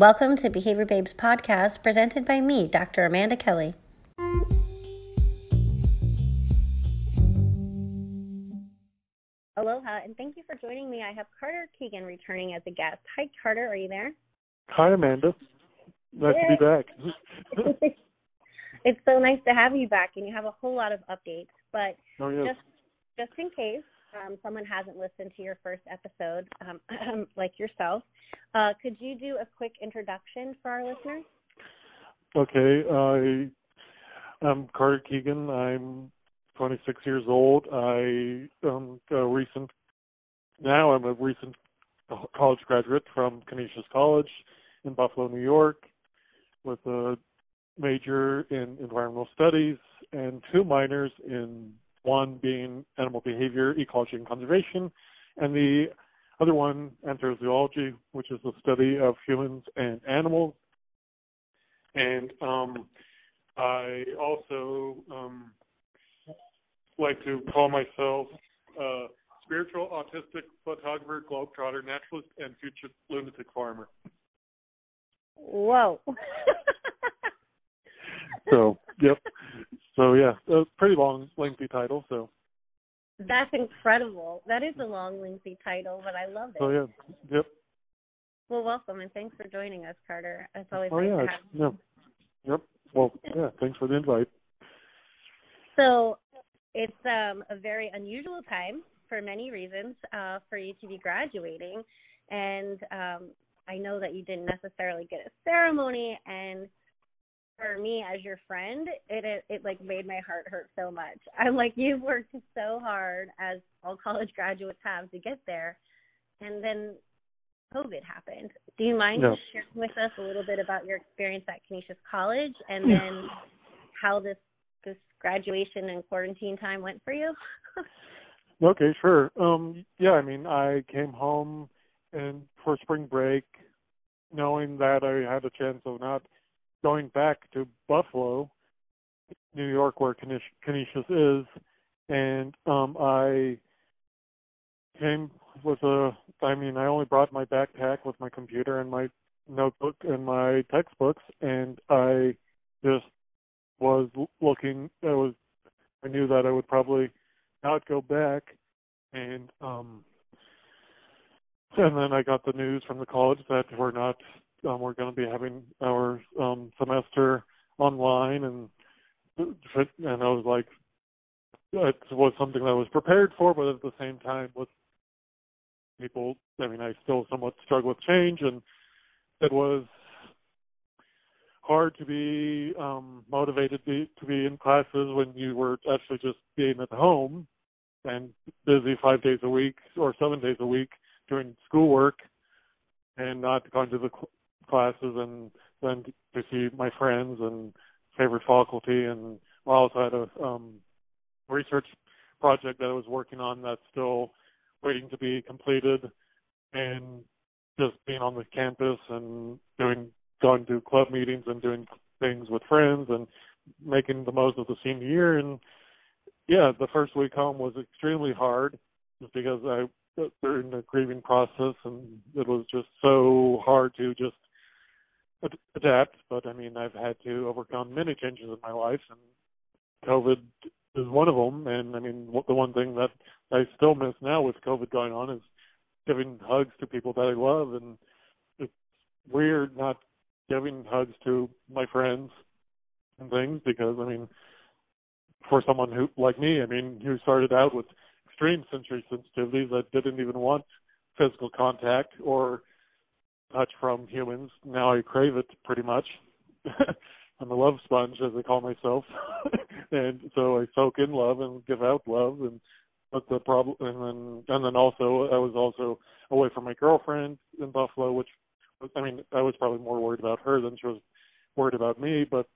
Welcome to Behavior Babes podcast presented by me, Dr. Amanda Kelly. Aloha, and thank you for joining me. I have Carter Keegan returning as a guest. Hi, Carter, are you there? Hi, Amanda. Nice Yay. to be back. it's so nice to have you back, and you have a whole lot of updates. But oh, yes. just just in case um, someone hasn't listened to your first episode, um, like yourself, uh, could you do a quick introduction for our listeners? Okay, I am Carter Keegan. I'm 26 years old. I am a recent now I'm a recent college graduate from Canisius College in Buffalo, New York, with a major in environmental studies and two minors in one being animal behavior, ecology, and conservation, and the other one, anthrozoology, which is the study of humans and animals. And um, I also um, like to call myself a spiritual autistic photographer, globetrotter, naturalist, and future lunatic farmer. Whoa. so, yep. So yeah, a pretty long, lengthy title. So. That's incredible. That is a long, lengthy title, but I love it. Oh yeah, yep. Well, welcome and thanks for joining us, Carter. It's always oh, nice yeah, to have you. Yeah. Yep. Well, yeah. Thanks for the invite. So, it's um, a very unusual time for many reasons uh, for you to be graduating, and um, I know that you didn't necessarily get a ceremony, and for me as your friend, it, it it like made my heart hurt so much. I'm like you've worked so hard as all college graduates have to get there, and then COVID happened. Do you mind no. sharing with us a little bit about your experience at Canisius College, and then how this this graduation and quarantine time went for you? okay, sure. Um, yeah, I mean, I came home and for spring break, knowing that I had a chance of not going back to Buffalo, New York, where Canisius is, and um, I came with a. I mean, I only brought my backpack with my computer and my notebook and my textbooks, and I just was looking. I was. I knew that I would probably not go back, and um, and then I got the news from the college that we're not um, we're going to be having our um, semester online, and and I was like, it was something that I was prepared for, but at the same time, with people, I mean, I still somewhat struggle with change, and it was hard to be um, motivated to be, to be in classes when you were actually just being at home and busy five days a week or seven days a week doing schoolwork and not going to the classes and then to see my friends and favorite faculty. And I also had a um research project that I was working on that's still waiting to be completed and just being on the campus and doing going to club meetings and doing things with friends and making the most of the senior year. And yeah, the first week home was extremely hard just because I during the grieving process and it was just so hard to just adapt, but I mean, I've had to overcome many changes in my life, and COVID is one of them. And I mean, the one thing that I still miss now with COVID going on is giving hugs to people that I love, and it's weird not giving hugs to my friends and things because I mean, for someone who like me, I mean, who started out with extreme sensory sensitivities that didn't even want physical contact or touch from humans. Now I crave it pretty much. I'm a love sponge, as I call myself, and so I soak in love and give out love. And but the problem, and then and then also I was also away from my girlfriend in Buffalo, which I mean I was probably more worried about her than she was worried about me. But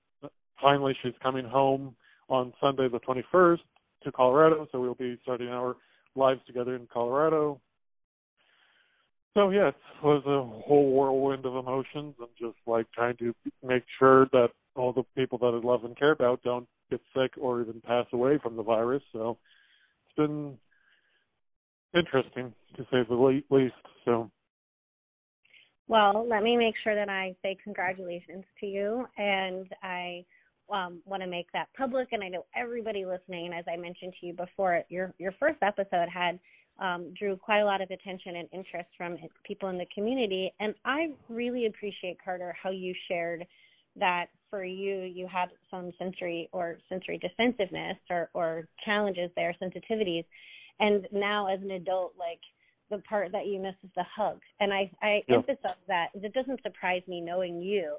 finally, she's coming home on Sunday the 21st to Colorado, so we'll be starting our lives together in Colorado so yeah, it was a whole whirlwind of emotions and just like trying to make sure that all the people that I love and care about don't get sick or even pass away from the virus. So it's been interesting to say the least. So Well, let me make sure that I say congratulations to you, and I um, want to make that public. And I know everybody listening, as I mentioned to you before, your your first episode had um, drew quite a lot of attention and interest from people in the community, and I really appreciate Carter how you shared that for you you had some sensory or sensory defensiveness or or challenges there sensitivities and now as an adult like the part that you miss is the hug and i i yeah. emphasize that it doesn't surprise me knowing you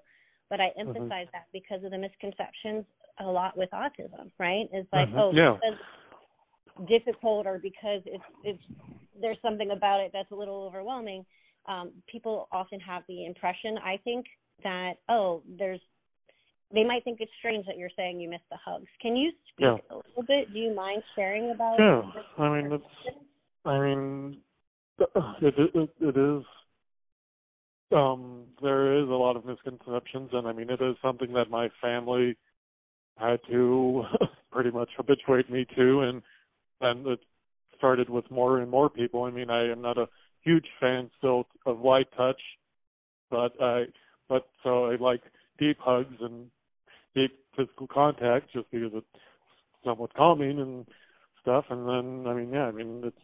but i mm-hmm. emphasize mm-hmm. that because of the misconceptions a lot with autism right it's like mm-hmm. oh yeah. Difficult or because it's it's there's something about it that's a little overwhelming um people often have the impression i think that oh there's they might think it's strange that you're saying you miss the hugs. Can you speak yeah. a little bit? Do you mind sharing about? Yeah, I mean it's. I mean, it it, it is. Um, there is a lot of misconceptions, and I mean it is something that my family had to pretty much habituate me to, and and it started with more and more people. I mean, I am not a huge fan still of light touch, but I but so I like deep hugs and deep physical contact just because it's somewhat calming and stuff. And then, I mean, yeah, I mean, it's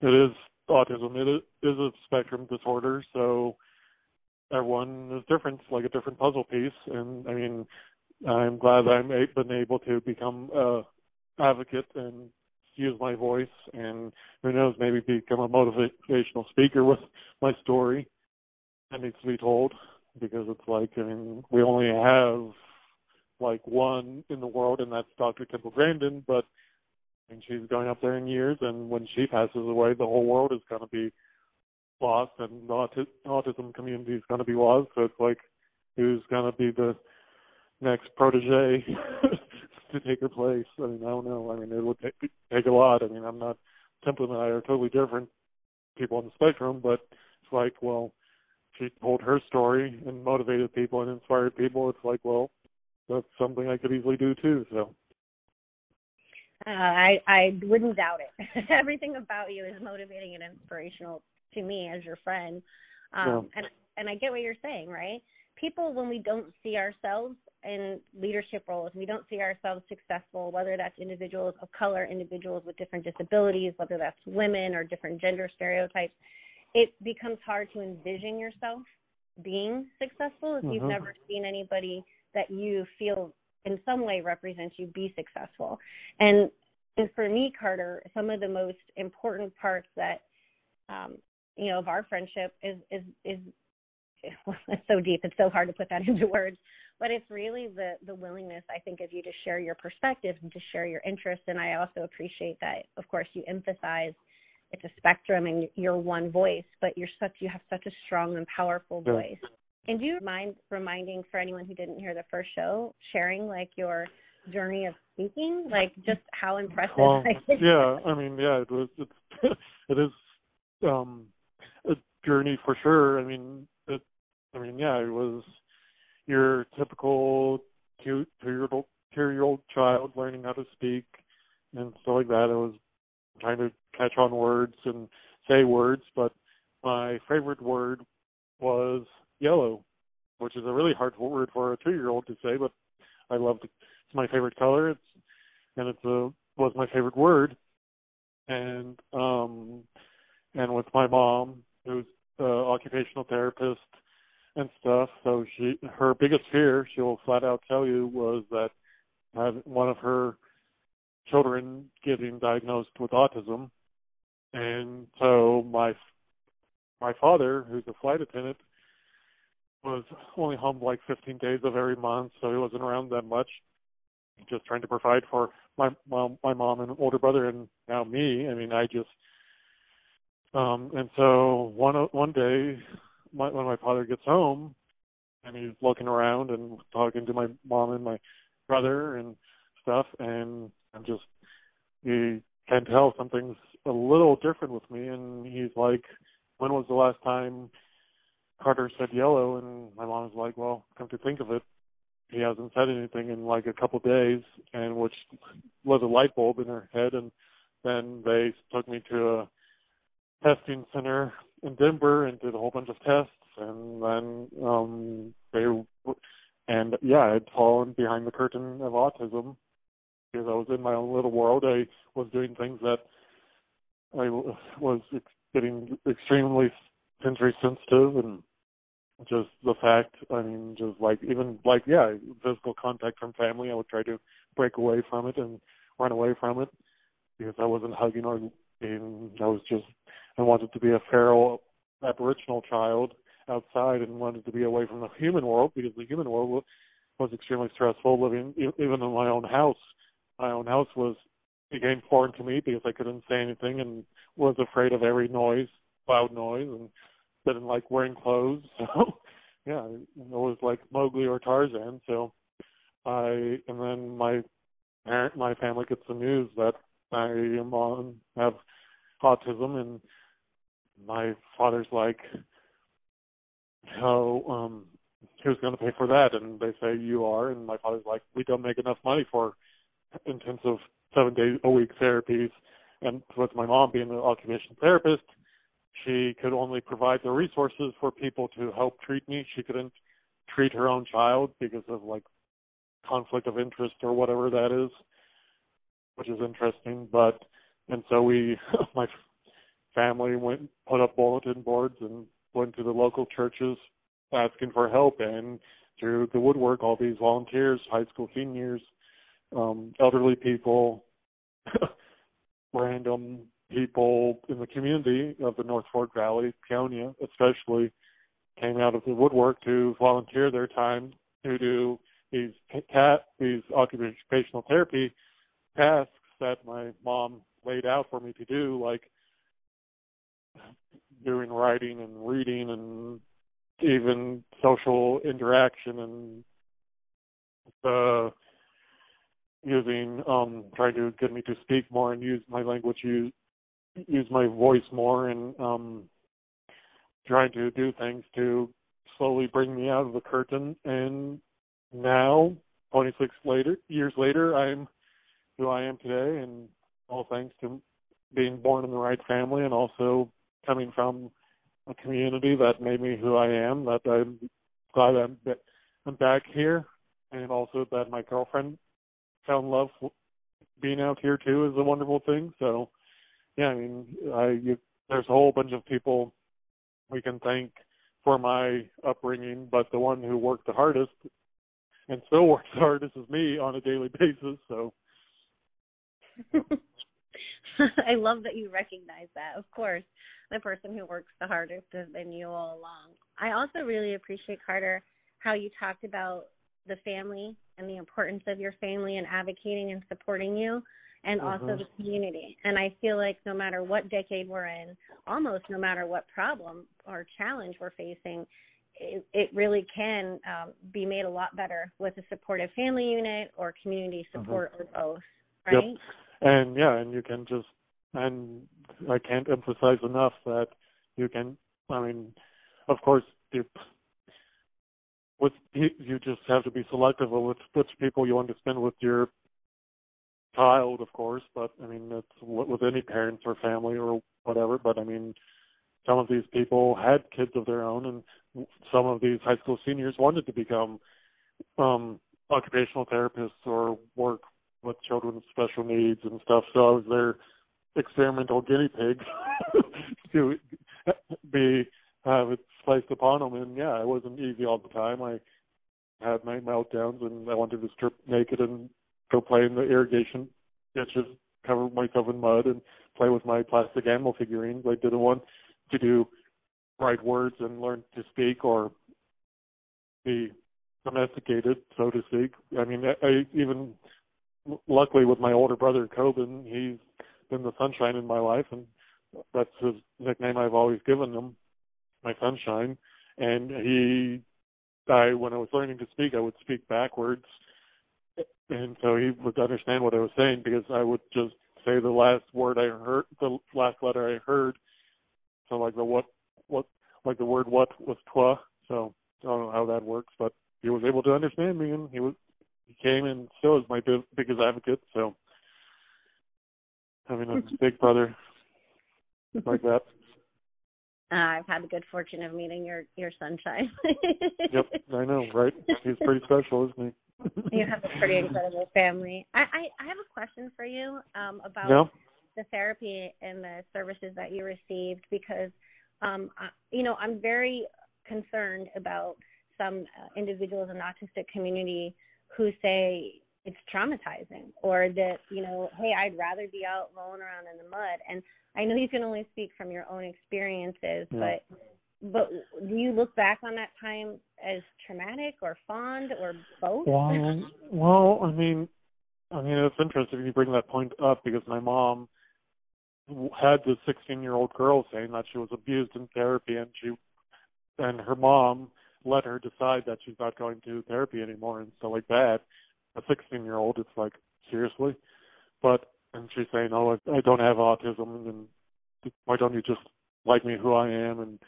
it is autism. It is a spectrum disorder, so everyone is different, like a different puzzle piece. And I mean, I'm glad I'm been able to become a advocate and use my voice, and who knows, maybe become a motivational speaker with my story that needs to be told because it's like I mean we only have like one in the world, and that's Dr. Temple Grandin. But I mean, she's going up there in years, and when she passes away, the whole world is going to be lost, and the auti- autism community is going to be lost. So it's like, who's going to be the next protege to take her place? I mean, I don't know. I mean, it would take, take a lot. I mean, I'm not. Temple and I are totally different people on the spectrum, but it's like, well, she told her story and motivated people and inspired people. It's like, well, that's something I could easily do too. So. Uh, I I wouldn't doubt it. Everything about you is motivating and inspirational to me as your friend. Um, yeah. And and I get what you're saying, right? People, when we don't see ourselves in leadership roles, we don't see ourselves successful, whether that's individuals of color, individuals with different disabilities, whether that's women or different gender stereotypes, it becomes hard to envision yourself being successful if mm-hmm. you've never seen anybody that you feel in some way represents you be successful. And and for me, Carter, some of the most important parts that um, you know of our friendship is is is it's so deep. It's so hard to put that into words, but it's really the the willingness I think of you to share your perspective and to share your interest And I also appreciate that, of course, you emphasize it's a spectrum and you're one voice, but you're such you have such a strong and powerful voice. And do you mind reminding for anyone who didn't hear the first show, sharing like your journey of speaking, like just how impressive? Well, yeah, I mean, yeah, it was. It's, it is um, a journey for sure. I mean. I mean, yeah, it was your typical two two year old two year old child learning how to speak and stuff like that. I was trying to catch on words and say words, but my favorite word was yellow, which is a really hard word for a two-year-old to say, but I love it. It's my favorite color. It's and it's a was my favorite word. And um and with my mom, who's an occupational therapist and stuff, so she her biggest fear, she'll flat out tell you, was that one of her children getting diagnosed with autism. And so my my father, who's a flight attendant, was only home like 15 days of every month, so he wasn't around that much. Just trying to provide for my my mom and older brother, and now me. I mean, I just um and so one one day, my, when my father gets home, and he's looking around and talking to my mom and my brother and stuff, and I'm just he can tell something's a little different with me, and he's like, "When was the last time?" Carter said yellow, and my mom was like, "Well, come to think of it, he hasn't said anything in like a couple days," and which was a light bulb in her head. And then they took me to a testing center in Denver and did a whole bunch of tests, and then um they and yeah, I had fallen behind the curtain of autism because I was in my own little world. I was doing things that I was getting extremely sensory sensitive and just the fact i mean just like even like yeah physical contact from family i would try to break away from it and run away from it because i wasn't hugging or being i was just i wanted to be a feral aboriginal child outside and wanted to be away from the human world because the human world was extremely stressful living even in my own house my own house was became foreign to me because i couldn't say anything and was afraid of every noise loud noise and didn't like wearing clothes. So yeah, it was like Mowgli or Tarzan. So I and then my parent, my family gets the news that I am on have autism, and my father's like, "How um, who's going to pay for that?" And they say, "You are." And my father's like, "We don't make enough money for intensive seven days a week therapies." And with my mom being an occupational therapist, she could only provide the resources for people to help treat me. She couldn't treat her own child because of like conflict of interest or whatever that is, which is interesting. But and so we, my family went put up bulletin boards and went to the local churches asking for help and through the woodwork all these volunteers high school seniors um elderly people random people in the community of the North Fork Valley, Paonia especially, came out of the woodwork to volunteer their time to do these cat these occupational therapy tasks that my mom laid out for me to do, like doing writing and reading and even social interaction and the using um trying to get me to speak more and use my language use use my voice more and um trying to do things to slowly bring me out of the curtain. And now 26 later years later I'm who I am today and all thanks to being born in the right family and also coming from a community that made me who I am that I'm glad I'm I'm back here and also that my girlfriend found love being out here too is a wonderful thing so yeah, I mean, I you, there's a whole bunch of people we can thank for my upbringing, but the one who worked the hardest and still works the hardest is me on a daily basis. So. I love that you recognize that. Of course, the person who works the hardest has been you all along. I also really appreciate Carter how you talked about the family and the importance of your family and advocating and supporting you and also mm-hmm. the community. And I feel like no matter what decade we're in, almost no matter what problem or challenge we're facing, it, it really can um, be made a lot better with a supportive family unit or community mm-hmm. support mm-hmm. or both, right? Yep. And yeah, and you can just and I can't emphasize enough that you can. I mean, of course, you, with you just have to be selective with which people you want to spend with your child, of course, but I mean, it's with any parents or family or whatever. But I mean, some of these people had kids of their own, and some of these high school seniors wanted to become um occupational therapists or work with children with special needs and stuff. So I was their experimental guinea pig to be have it placed upon them. And yeah, it wasn't easy all the time. I had my meltdowns, and I wanted to strip naked and go play in the irrigation ditches, cover myself in mud, and play with my plastic animal figurines. I didn't want to do write words and learn to speak or be domesticated, so to speak. I mean, I, I even luckily with my older brother Coben, he's been the sunshine in my life, and that's his nickname I've always given him, my sunshine. And he, I when I was learning to speak, I would speak backwards and so he would understand what I was saying because I would just say the last word I heard, the last letter I heard. So like the what, what, like the word what was twa. So I don't know how that works, but he was able to understand me, and he was he came and still is my big, biggest advocate. So having a big brother like that. Uh, I've had the good fortune of meeting your your sunshine. yep, I know, right? He's pretty special, isn't he? you have a pretty incredible family. I, I I have a question for you um about yeah. the therapy and the services that you received because um I, you know, I'm very concerned about some uh, individuals in the autistic community who say it's traumatizing or that you know hey i'd rather be out rolling around in the mud and i know you can only speak from your own experiences yeah. but but do you look back on that time as traumatic or fond or both well well i mean i mean it's interesting you bring that point up because my mom had this 16 year old girl saying that she was abused in therapy and she and her mom let her decide that she's not going to therapy anymore and stuff like that a 16 year old, it's like seriously. But and she's saying, "Oh, I, I don't have autism, and why don't you just like me who I am?" And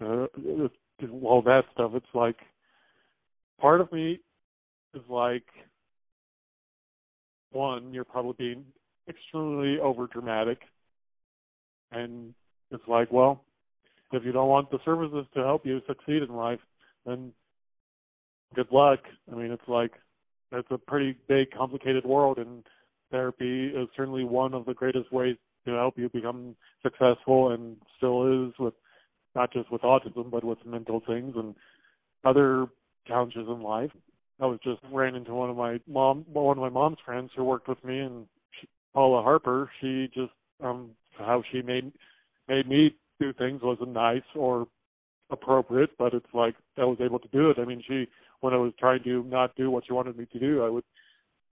uh, all that stuff. It's like part of me is like, one, you're probably being extremely over dramatic, and it's like, well, if you don't want the services to help you succeed in life, then good luck. I mean, it's like it's a pretty big, complicated world, and therapy is certainly one of the greatest ways to help you become successful, and still is with not just with autism, but with mental things and other challenges in life. I was just ran into one of my mom, one of my mom's friends who worked with me, and she, Paula Harper. She just um how she made made me do things wasn't nice or appropriate, but it's like I was able to do it. I mean, she when I was trying to not do what she wanted me to do, I would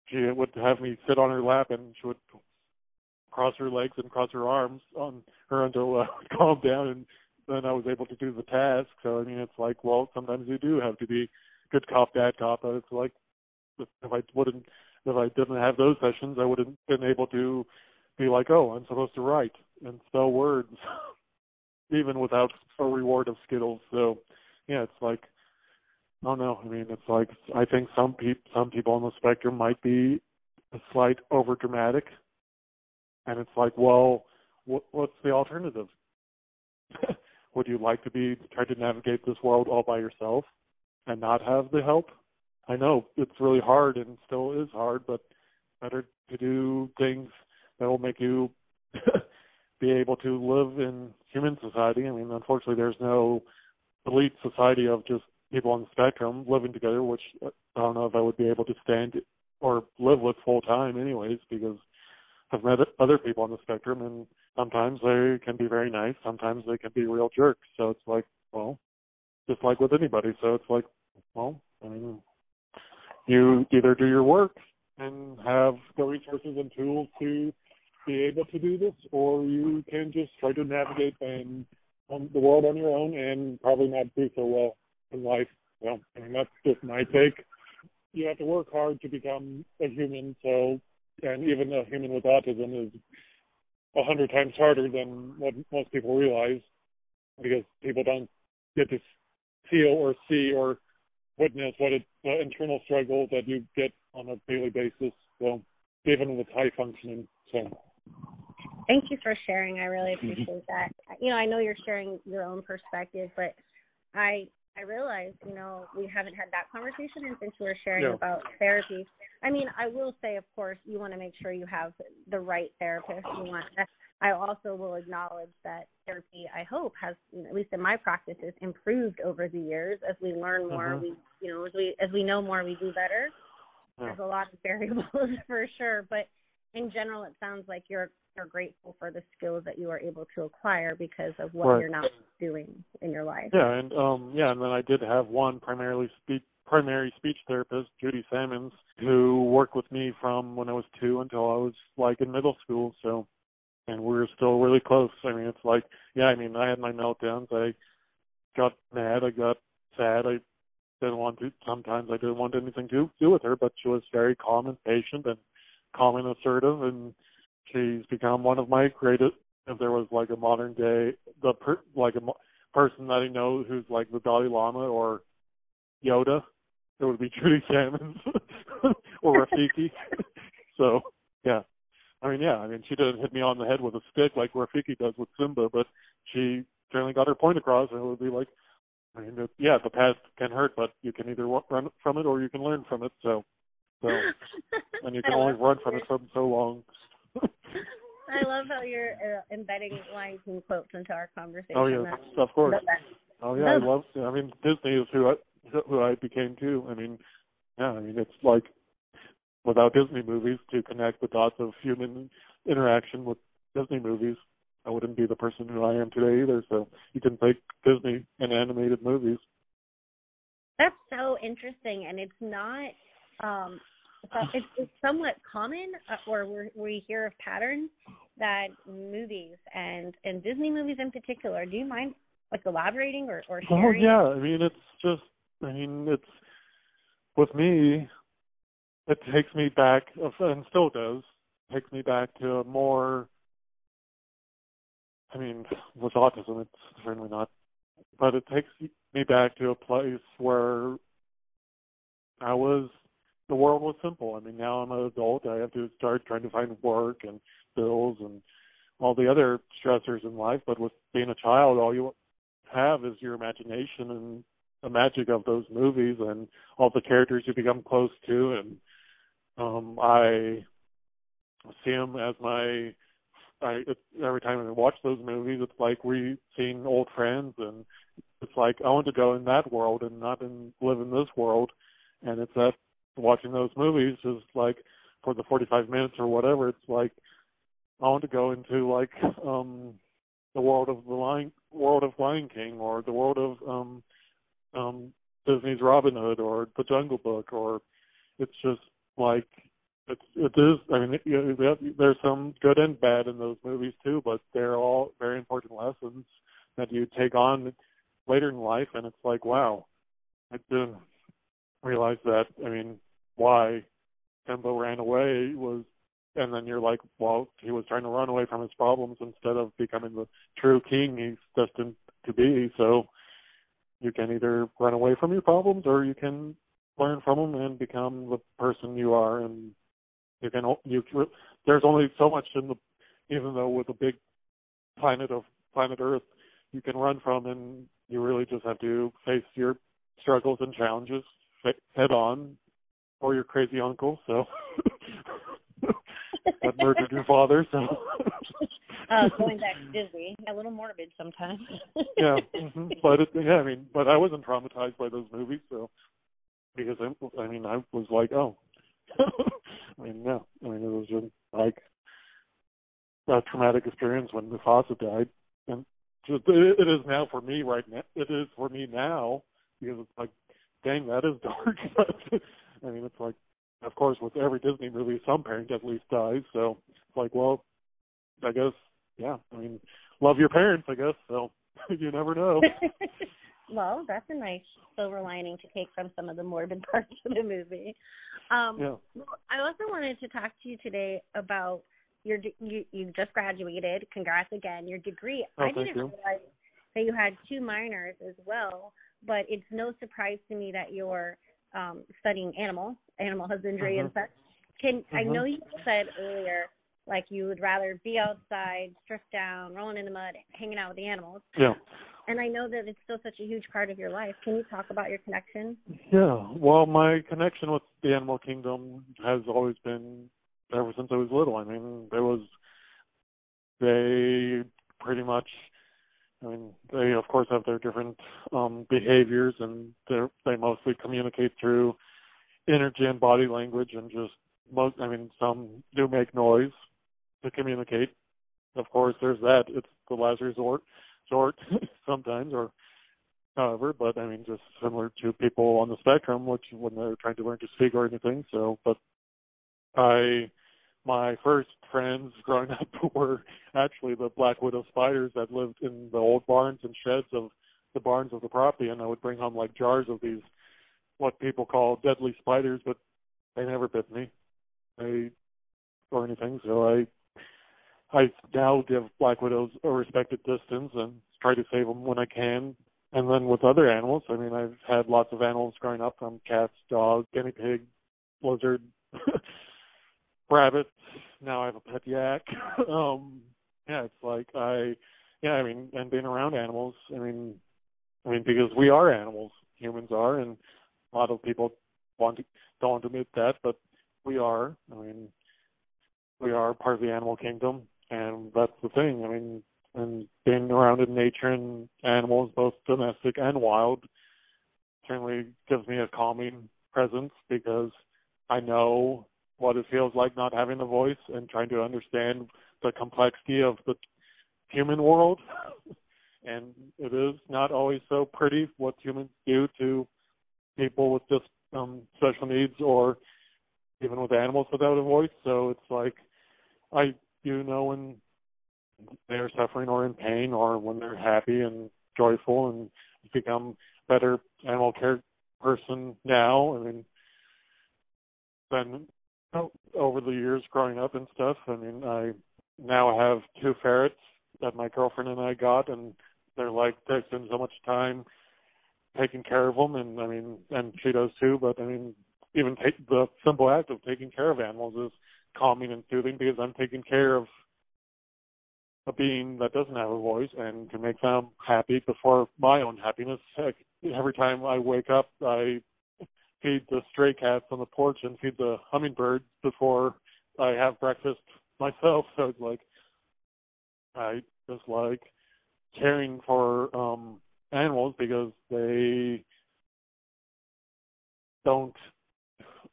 she would have me sit on her lap and she would cross her legs and cross her arms on her until uh, calm down and then I was able to do the task. So I mean it's like, well, sometimes you do have to be good cop, bad cop. It's like if I wouldn't if I didn't have those sessions I wouldn't been able to be like, Oh, I'm supposed to write and spell words even without a reward of Skittles. So yeah, it's like I don't know. I mean, it's like I think some people some people on the spectrum might be a slight over dramatic, and it's like, well, what, what's the alternative? Would you like to be try to navigate this world all by yourself and not have the help? I know it's really hard and still is hard, but better to do things that will make you be able to live in human society. I mean, unfortunately, there's no elite society of just people on the spectrum living together, which I don't know if I would be able to stand or live with full time, anyways, because I've met other people on the spectrum, and sometimes they can be very nice, sometimes they can be real jerks. So it's like, well, just like with anybody. So it's like, well, I mean, you either do your work and have the resources and tools to be able to do this, or you can just try to navigate and um, the world on your own and probably not do so well in life. Well, I mean that's just my take. You have to work hard to become a human. So, and even a human with autism is a hundred times harder than what most people realize, because people don't get to feel or see or witness what it, the internal struggle that you get on a daily basis. So, even with high functioning. So. Thank you for sharing. I really appreciate that. You know, I know you're sharing your own perspective, but I I realized, you know, we haven't had that conversation and since you were sharing yeah. about therapy. I mean, I will say of course you want to make sure you have the right therapist. You want I also will acknowledge that therapy I hope has at least in my practices improved over the years as we learn more, mm-hmm. we you know, as we as we know more we do better. Yeah. There's a lot of variables for sure, but in general, it sounds like you're you're grateful for the skills that you are able to acquire because of what right. you're not doing in your life. Yeah, and um yeah, and then I did have one primarily speech primary speech therapist, Judy Salmons, who worked with me from when I was two until I was like in middle school. So, and we are still really close. I mean, it's like, yeah, I mean, I had my meltdowns. I got mad. I got sad. I didn't want to. Sometimes I didn't want anything to do with her, but she was very calm and patient and calm and assertive, and she's become one of my greatest. If there was like a modern day, the per, like a person that I know who's like the Dalai Lama or Yoda, it would be Judy Salmons or Rafiki. so yeah, I mean yeah, I mean she didn't hit me on the head with a stick like Rafiki does with Simba, but she certainly got her point across, and it would be like, I mean, yeah, the past can hurt, but you can either run from it or you can learn from it. So, so, and you can only run from it for so long. I love how you're uh, embedding lines and quotes into our conversation. Oh yeah, of course. Oh yeah, I love. I mean, Disney is who I who I became too. I mean, yeah, I mean it's like without Disney movies to connect the dots of human interaction with Disney movies, I wouldn't be the person who I am today either. So you can take Disney and animated movies. That's so interesting, and it's not. Um it's, it's somewhat common, uh, or we we hear of patterns that movies and and Disney movies in particular. Do you mind like elaborating or or sharing? Oh yeah, I mean it's just I mean it's with me it takes me back and still does takes me back to a more I mean with autism it's certainly not but it takes me back to a place where I was the world was simple. I mean now I'm an adult. I have to start trying to find work and bills and all the other stressors in life. But with being a child all you have is your imagination and the magic of those movies and all the characters you become close to. And um I see them as my I every time I watch those movies it's like we seeing old friends. And it's like I want to go in that world and not in live in this world. And it's that watching those movies is like for the 45 minutes or whatever it's like I want to go into like um the world of the Lion world of Lion King or the world of um um Disney's Robin Hood or The Jungle Book or it's just like it's it is I mean you know, there's some good and bad in those movies too but they're all very important lessons that you take on later in life and it's like wow I didn't realize that. I mean why Simba ran away was and then you're like, well, he was trying to run away from his problems instead of becoming the true king he's destined to be. So you can either run away from your problems or you can learn from them and become the person you are. And you can you there's only so much in the even though with a big planet of planet Earth you can run from, and you really just have to face your struggles and challenges head on, or your crazy uncle. So. that murdered your father. So. uh, going back to Disney, a little morbid sometimes. yeah, mm-hmm. but it, yeah, I mean, but I wasn't traumatized by those movies, so because I, I mean, I was like, oh, I mean, no, I mean, it was just like a traumatic experience when Mufasa died, and just, it, it is now for me right now. It is for me now because it's like, dang, that is dark. I mean, it's like of course, with every Disney movie, some parent at least dies. So it's like, well, I guess, yeah. I mean, love your parents, I guess. So you never know. well, that's a nice silver lining to take from some of the morbid parts of the movie. Um, yeah. I also wanted to talk to you today about your you you just graduated. Congrats again. Your degree. Oh, I didn't you. realize that you had two minors as well. But it's no surprise to me that you're um, studying animal animal husbandry and uh-huh. such. Can I uh-huh. know you said earlier like you would rather be outside, stripped down, rolling in the mud, hanging out with the animals. Yeah. And I know that it's still such a huge part of your life. Can you talk about your connection? Yeah. Well, my connection with the animal kingdom has always been ever since I was little. I mean, there was they pretty much I mean, they of course have their different um, behaviors, and they they mostly communicate through energy and body language, and just most. I mean, some do make noise to communicate. Of course, there's that. It's the last resort, sort sometimes, or however. But I mean, just similar to people on the spectrum, which when they're trying to learn to speak or anything. So, but I my first friends growing up were actually the black widow spiders that lived in the old barns and sheds of the barns of the property and I would bring home like jars of these what people call deadly spiders but they never bit me. They or anything. So I I now give black widows a respected distance and try to save them when I can. And then with other animals, I mean, I've had lots of animals growing up from cats, dogs, guinea pig, lizard, rabbits. Now I have a pet yak. um, yeah, it's like I yeah, I mean, and being around animals, I mean, I mean, because we are animals, humans are, and a lot of people want to don't admit that, but we are. I mean, we are part of the animal kingdom, and that's the thing. I mean, and being around in nature and animals, both domestic and wild, certainly gives me a calming presence because I know what it feels like not having a voice and trying to understand the complexity of the human world. and it is not always so pretty what humans do to people with just um special needs or even with animals without a voice. So it's like I do know when they're suffering or in pain or when they're happy and joyful and become better animal care person now. I mean, over the years growing up and stuff, I mean, I now have two ferrets that my girlfriend and I got, and they're like they spend so much time taking care of them, and I mean, and she does too. But I mean, even take the simple act of taking care of animals is calming and soothing because I'm taking care of a being that doesn't have a voice and can make them happy before my own happiness. Heck, every time I wake up, I feed the stray cats on the porch and feed the hummingbirds before I have breakfast myself. So it's like I just like caring for um animals because they don't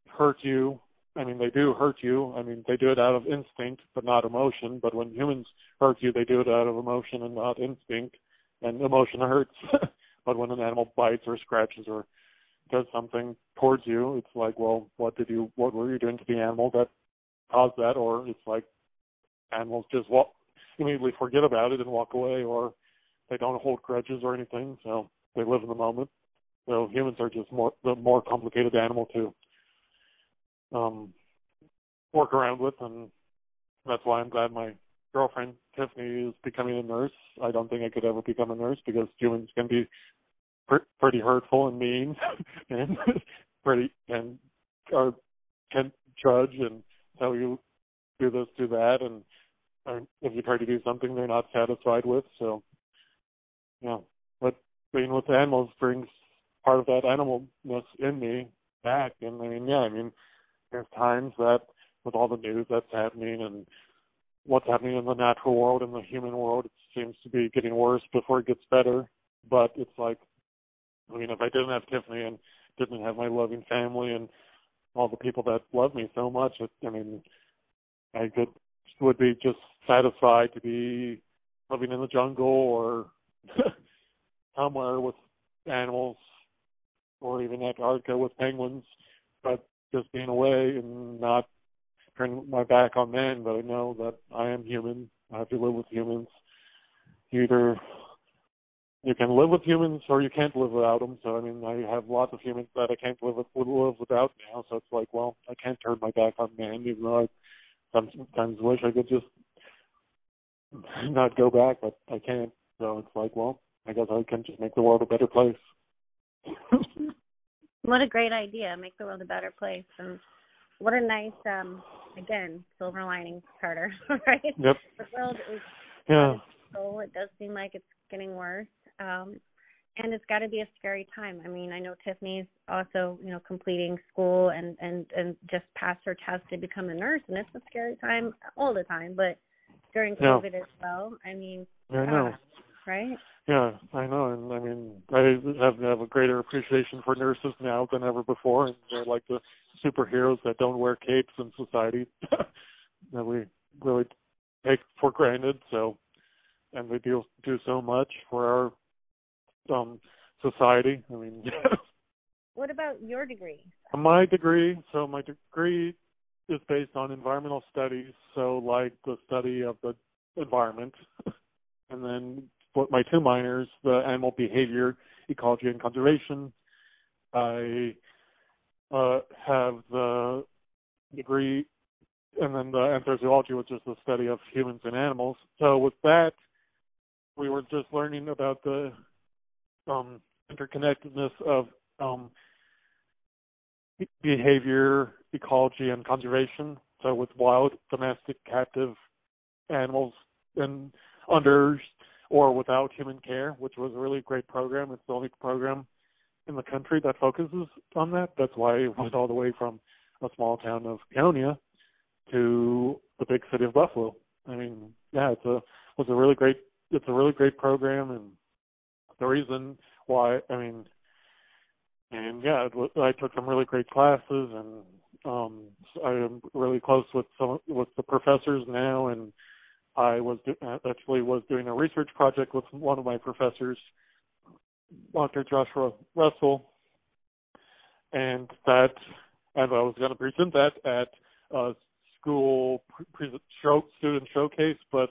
hurt you I mean, they do hurt you. I mean, they do it out of instinct, but not emotion. But when humans hurt you, they do it out of emotion and not instinct. And emotion hurts. but when an animal bites or scratches or does something towards you, it's like, well, what did you, what were you doing to the animal that caused that? Or it's like animals just walk, immediately forget about it and walk away, or they don't hold grudges or anything. So they live in the moment. So humans are just more the more complicated animal to um, work around with, and that's why I'm glad my girlfriend Tiffany is becoming a nurse. I don't think I could ever become a nurse because humans can be pr- pretty hurtful and mean, and pretty and are can judge and tell you do this, do that, and or if you try to do something they're not satisfied with. So, yeah, but being with animals brings part of that animalness in me back, and I mean, yeah, I mean there's times that with all the news that's happening and what's happening in the natural world and the human world, it seems to be getting worse before it gets better. But it's like, I mean, if I didn't have Tiffany and didn't have my loving family and all the people that love me so much, it, I mean, I could would be just satisfied to be living in the jungle or somewhere with animals or even Antarctica with penguins. But just being away and not turning my back on men, but I know that I am human. I have to live with humans. Either you can live with humans or you can't live without them. So I mean, I have lots of humans that I can't live with, live without now. So it's like, well, I can't turn my back on man, even though I sometimes wish I could just not go back, but I can't. So it's like, well, I guess I can just make the world a better place. What a great idea. Make the world a better place. And what a nice, um, again, silver lining, Carter, right? Yep. The world is yeah. so it does seem like it's getting worse. Um, and it's got to be a scary time. I mean, I know Tiffany's also, you know, completing school and and and just passed her test to become a nurse, and it's a scary time all the time. But during COVID yeah. as well, I mean, I know. Uh, right? Yeah, I know, and I mean, I have have a greater appreciation for nurses now than ever before, and they're like the superheroes that don't wear capes in society that we really take for granted. So, and they do do so much for our um society. I mean. what about your degree? My degree, so my degree is based on environmental studies, so like the study of the environment, and then my two minors, the animal behavior, ecology, and conservation. I uh, have the degree, and then the anthrozoology, which is the study of humans and animals. So with that, we were just learning about the um, interconnectedness of um, behavior, ecology, and conservation. So with wild, domestic, captive animals, and under or Without Human Care, which was a really great program. It's the only program in the country that focuses on that. That's why it went all the way from a small town of Paonia to the big city of Buffalo. I mean, yeah, it's a was a really great it's a really great program, and the reason why I mean, and yeah, was, I took some really great classes, and um I am really close with some with the professors now, and I was actually was doing a research project with one of my professors, Dr. Joshua Russell, and that and I was going to present that at a school pre- student showcase, but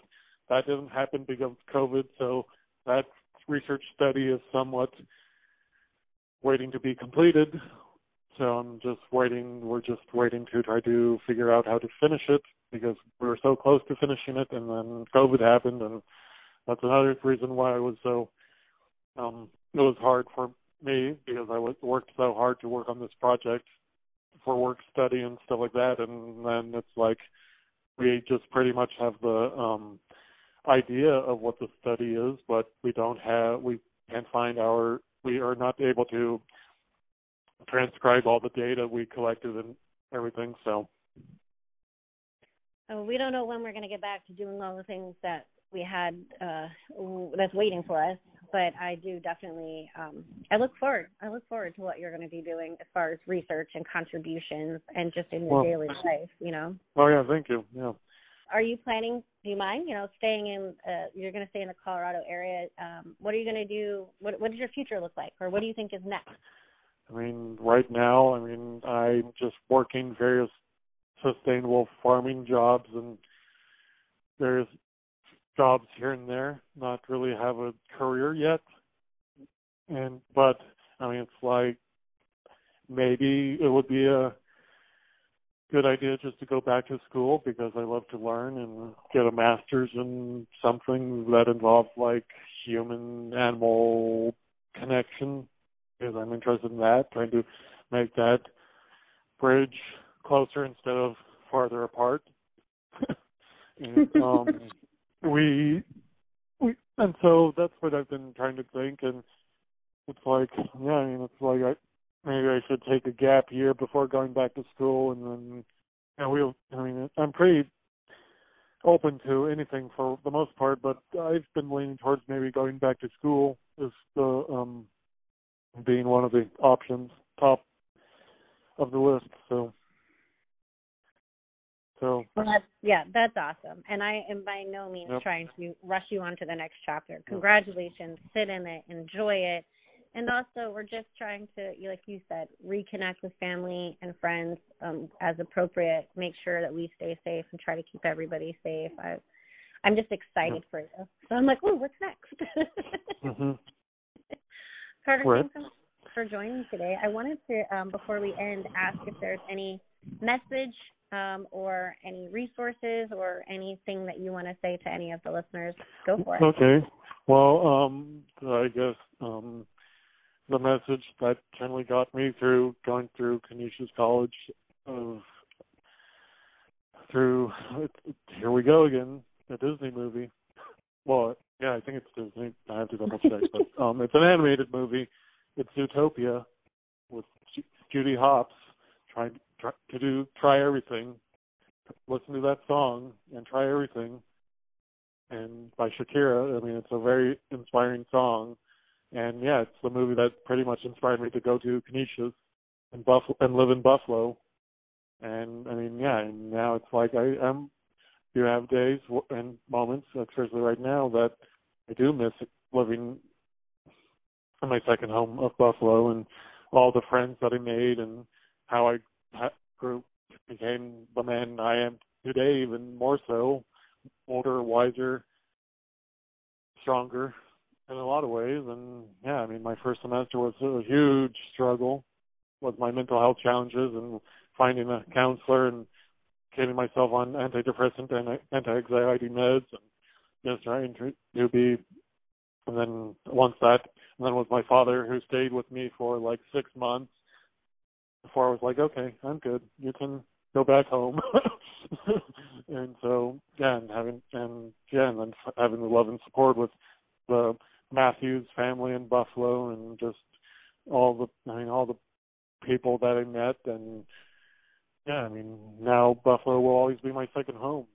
that didn't happen because of COVID. So that research study is somewhat waiting to be completed. So I'm just waiting. We're just waiting to try to figure out how to finish it because we were so close to finishing it, and then COVID happened, and that's another reason why I was so. Um, it was hard for me because I worked so hard to work on this project for work study and stuff like that, and then it's like we just pretty much have the um idea of what the study is, but we don't have we can't find our we are not able to transcribe all the data we collected and everything. So oh, we don't know when we're going to get back to doing all the things that we had uh that's waiting for us but I do definitely um I look forward I look forward to what you're going to be doing as far as research and contributions and just in your well, daily life, you know. Oh yeah, thank you. Yeah. Are you planning do you mind, you know, staying in uh you're going to stay in the Colorado area um what are you going to do what what does your future look like or what do you think is next? I mean, right now, I mean, I'm just working various sustainable farming jobs and various jobs here and there, not really have a career yet. And but I mean, it's like maybe it would be a good idea just to go back to school because I love to learn and get a master's in something that involves like human animal connection because I'm interested in that, trying to make that bridge closer instead of farther apart. and um we we and so that's what I've been trying to think and it's like yeah, I mean it's like I maybe I should take a gap year before going back to school and then and we'll I mean I'm pretty open to anything for the most part, but I've been leaning towards maybe going back to school as the um being one of the options top of the list. So so well, that's, yeah, that's awesome. And I am by no means yep. trying to rush you on to the next chapter. Congratulations. Sit in it, enjoy it. And also, we're just trying to, like you said, reconnect with family and friends um, as appropriate. Make sure that we stay safe and try to keep everybody safe. I, I'm just excited yep. for you. So I'm like, oh, what's next? mm-hmm. Carter, thanks so much for joining today. I wanted to, um, before we end, ask if there's any message um, or any resources or anything that you want to say to any of the listeners, go for it. Okay. Well, um, I guess um, the message that generally got me through going through Canisius College of through here we go again, a Disney movie. Well, yeah, I think it's Disney. I have to double check, but um, it's an animated movie. It's Zootopia with Judy Hopps trying try, to do try everything, listen to that song and try everything. And by Shakira, I mean it's a very inspiring song, and yeah, it's the movie that pretty much inspired me to go to Canisius and Buffalo and live in Buffalo. And I mean, yeah, and now it's like I am. You have days and moments, especially right now, that I do miss living in my second home of Buffalo and all the friends that I made and how I grew, became the man I am today, even more so, older, wiser, stronger in a lot of ways. And yeah, I mean, my first semester was a huge struggle with my mental health challenges and finding a counselor and getting myself on antidepressant and anti-anxiety meds and just trying to, be. And then once that, and then with my father who stayed with me for like six months before I was like, okay, I'm good. You can go back home. and so, yeah, and having, and yeah, and then having the love and support with the Matthews family in Buffalo and just all the I mean all the people that I met and yeah, I mean now Buffalo will always be my second home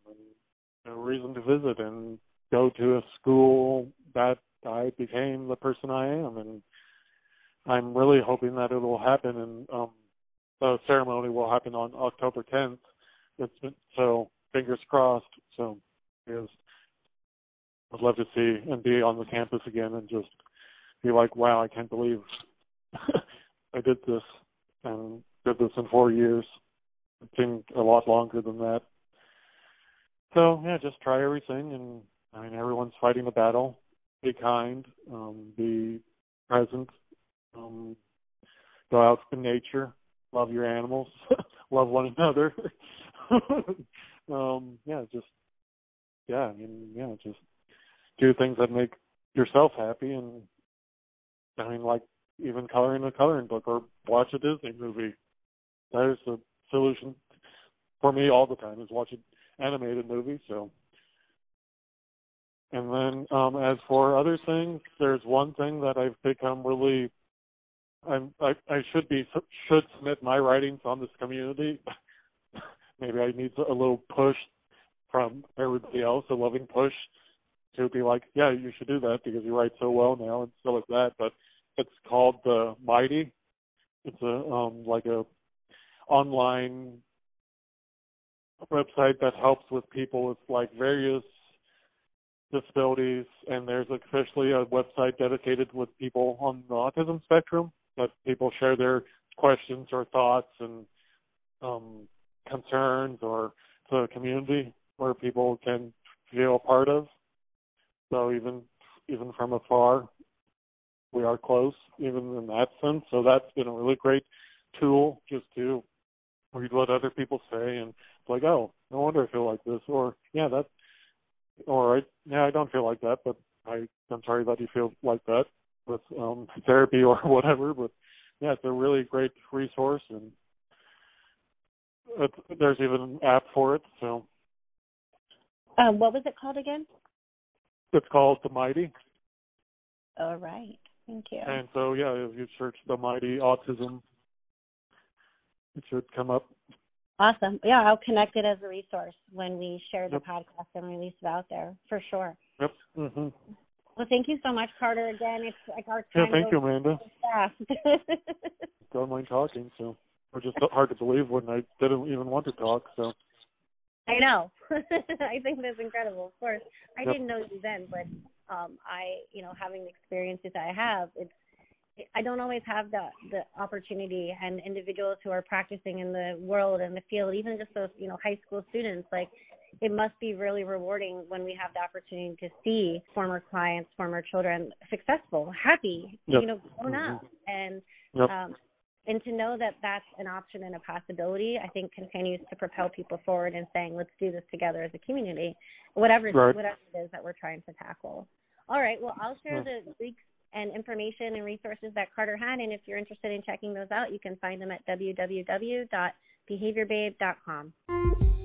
and a reason to visit and go to a school that I became the person I am and I'm really hoping that it'll happen and um the ceremony will happen on October 10th. It's been, so fingers crossed. So yes, I'd love to see and be on the campus again and just be like, wow, I can't believe I did this and did this in four years. It seemed a lot longer than that. So yeah, just try everything and I mean everyone's fighting the battle. Be kind, um, be present, um, go out in nature, love your animals, love one another. um, yeah, just yeah, I mean, yeah, just do things that make yourself happy and I mean like even coloring a coloring book or watch a Disney movie. That is the solution for me all the time is watch an animated movie, so and then um as for other things, there's one thing that I've become really I'm I, I should be should submit my writings on this community. Maybe I need a little push from everybody else, a loving push to be like, yeah, you should do that because you write so well now and stuff like that. But it's called the Mighty. It's a um like a online website that helps with people with like various disabilities and there's officially a website dedicated with people on the autism spectrum that people share their questions or thoughts and um concerns or to the community where people can feel a part of. So even even from afar, we are close, even in that sense. So that's been a really great tool just to read what other people say and it's like, oh, no wonder I feel like this, or yeah, that's, or I, yeah, I don't feel like that, but I, I'm sorry that you feel like that with um therapy or whatever. But yeah, it's a really great resource and there's even an app for it. So, um, what was it called again? It's called the Mighty. All right. Thank you. And so, yeah, if you search the Mighty Autism, it should come up. Awesome. Yeah, I'll connect it as a resource when we share the yep. podcast and release it out there for sure. Yep. Mm-hmm. Well, thank you so much, Carter. Again, it's like our time. Yeah, thank you, Amanda. Don't mind talking, so it's just hard to believe when I didn't even want to talk. So. I know. I think that's incredible. Of course, I yep. didn't know you then, but um I, you know, having the experiences I have, it's I don't always have the the opportunity and individuals who are practicing in the world and the field, even just those you know high school students, like it must be really rewarding when we have the opportunity to see former clients, former children successful, happy, yep. you know, grown mm-hmm. up, and yep. um, and to know that that's an option and a possibility, I think continues to propel people forward and saying, let's do this together as a community, whatever right. whatever it is that we're trying to tackle. All right. Well, I'll share the links and information and resources that Carter had, and if you're interested in checking those out, you can find them at www.behaviorbabe.com.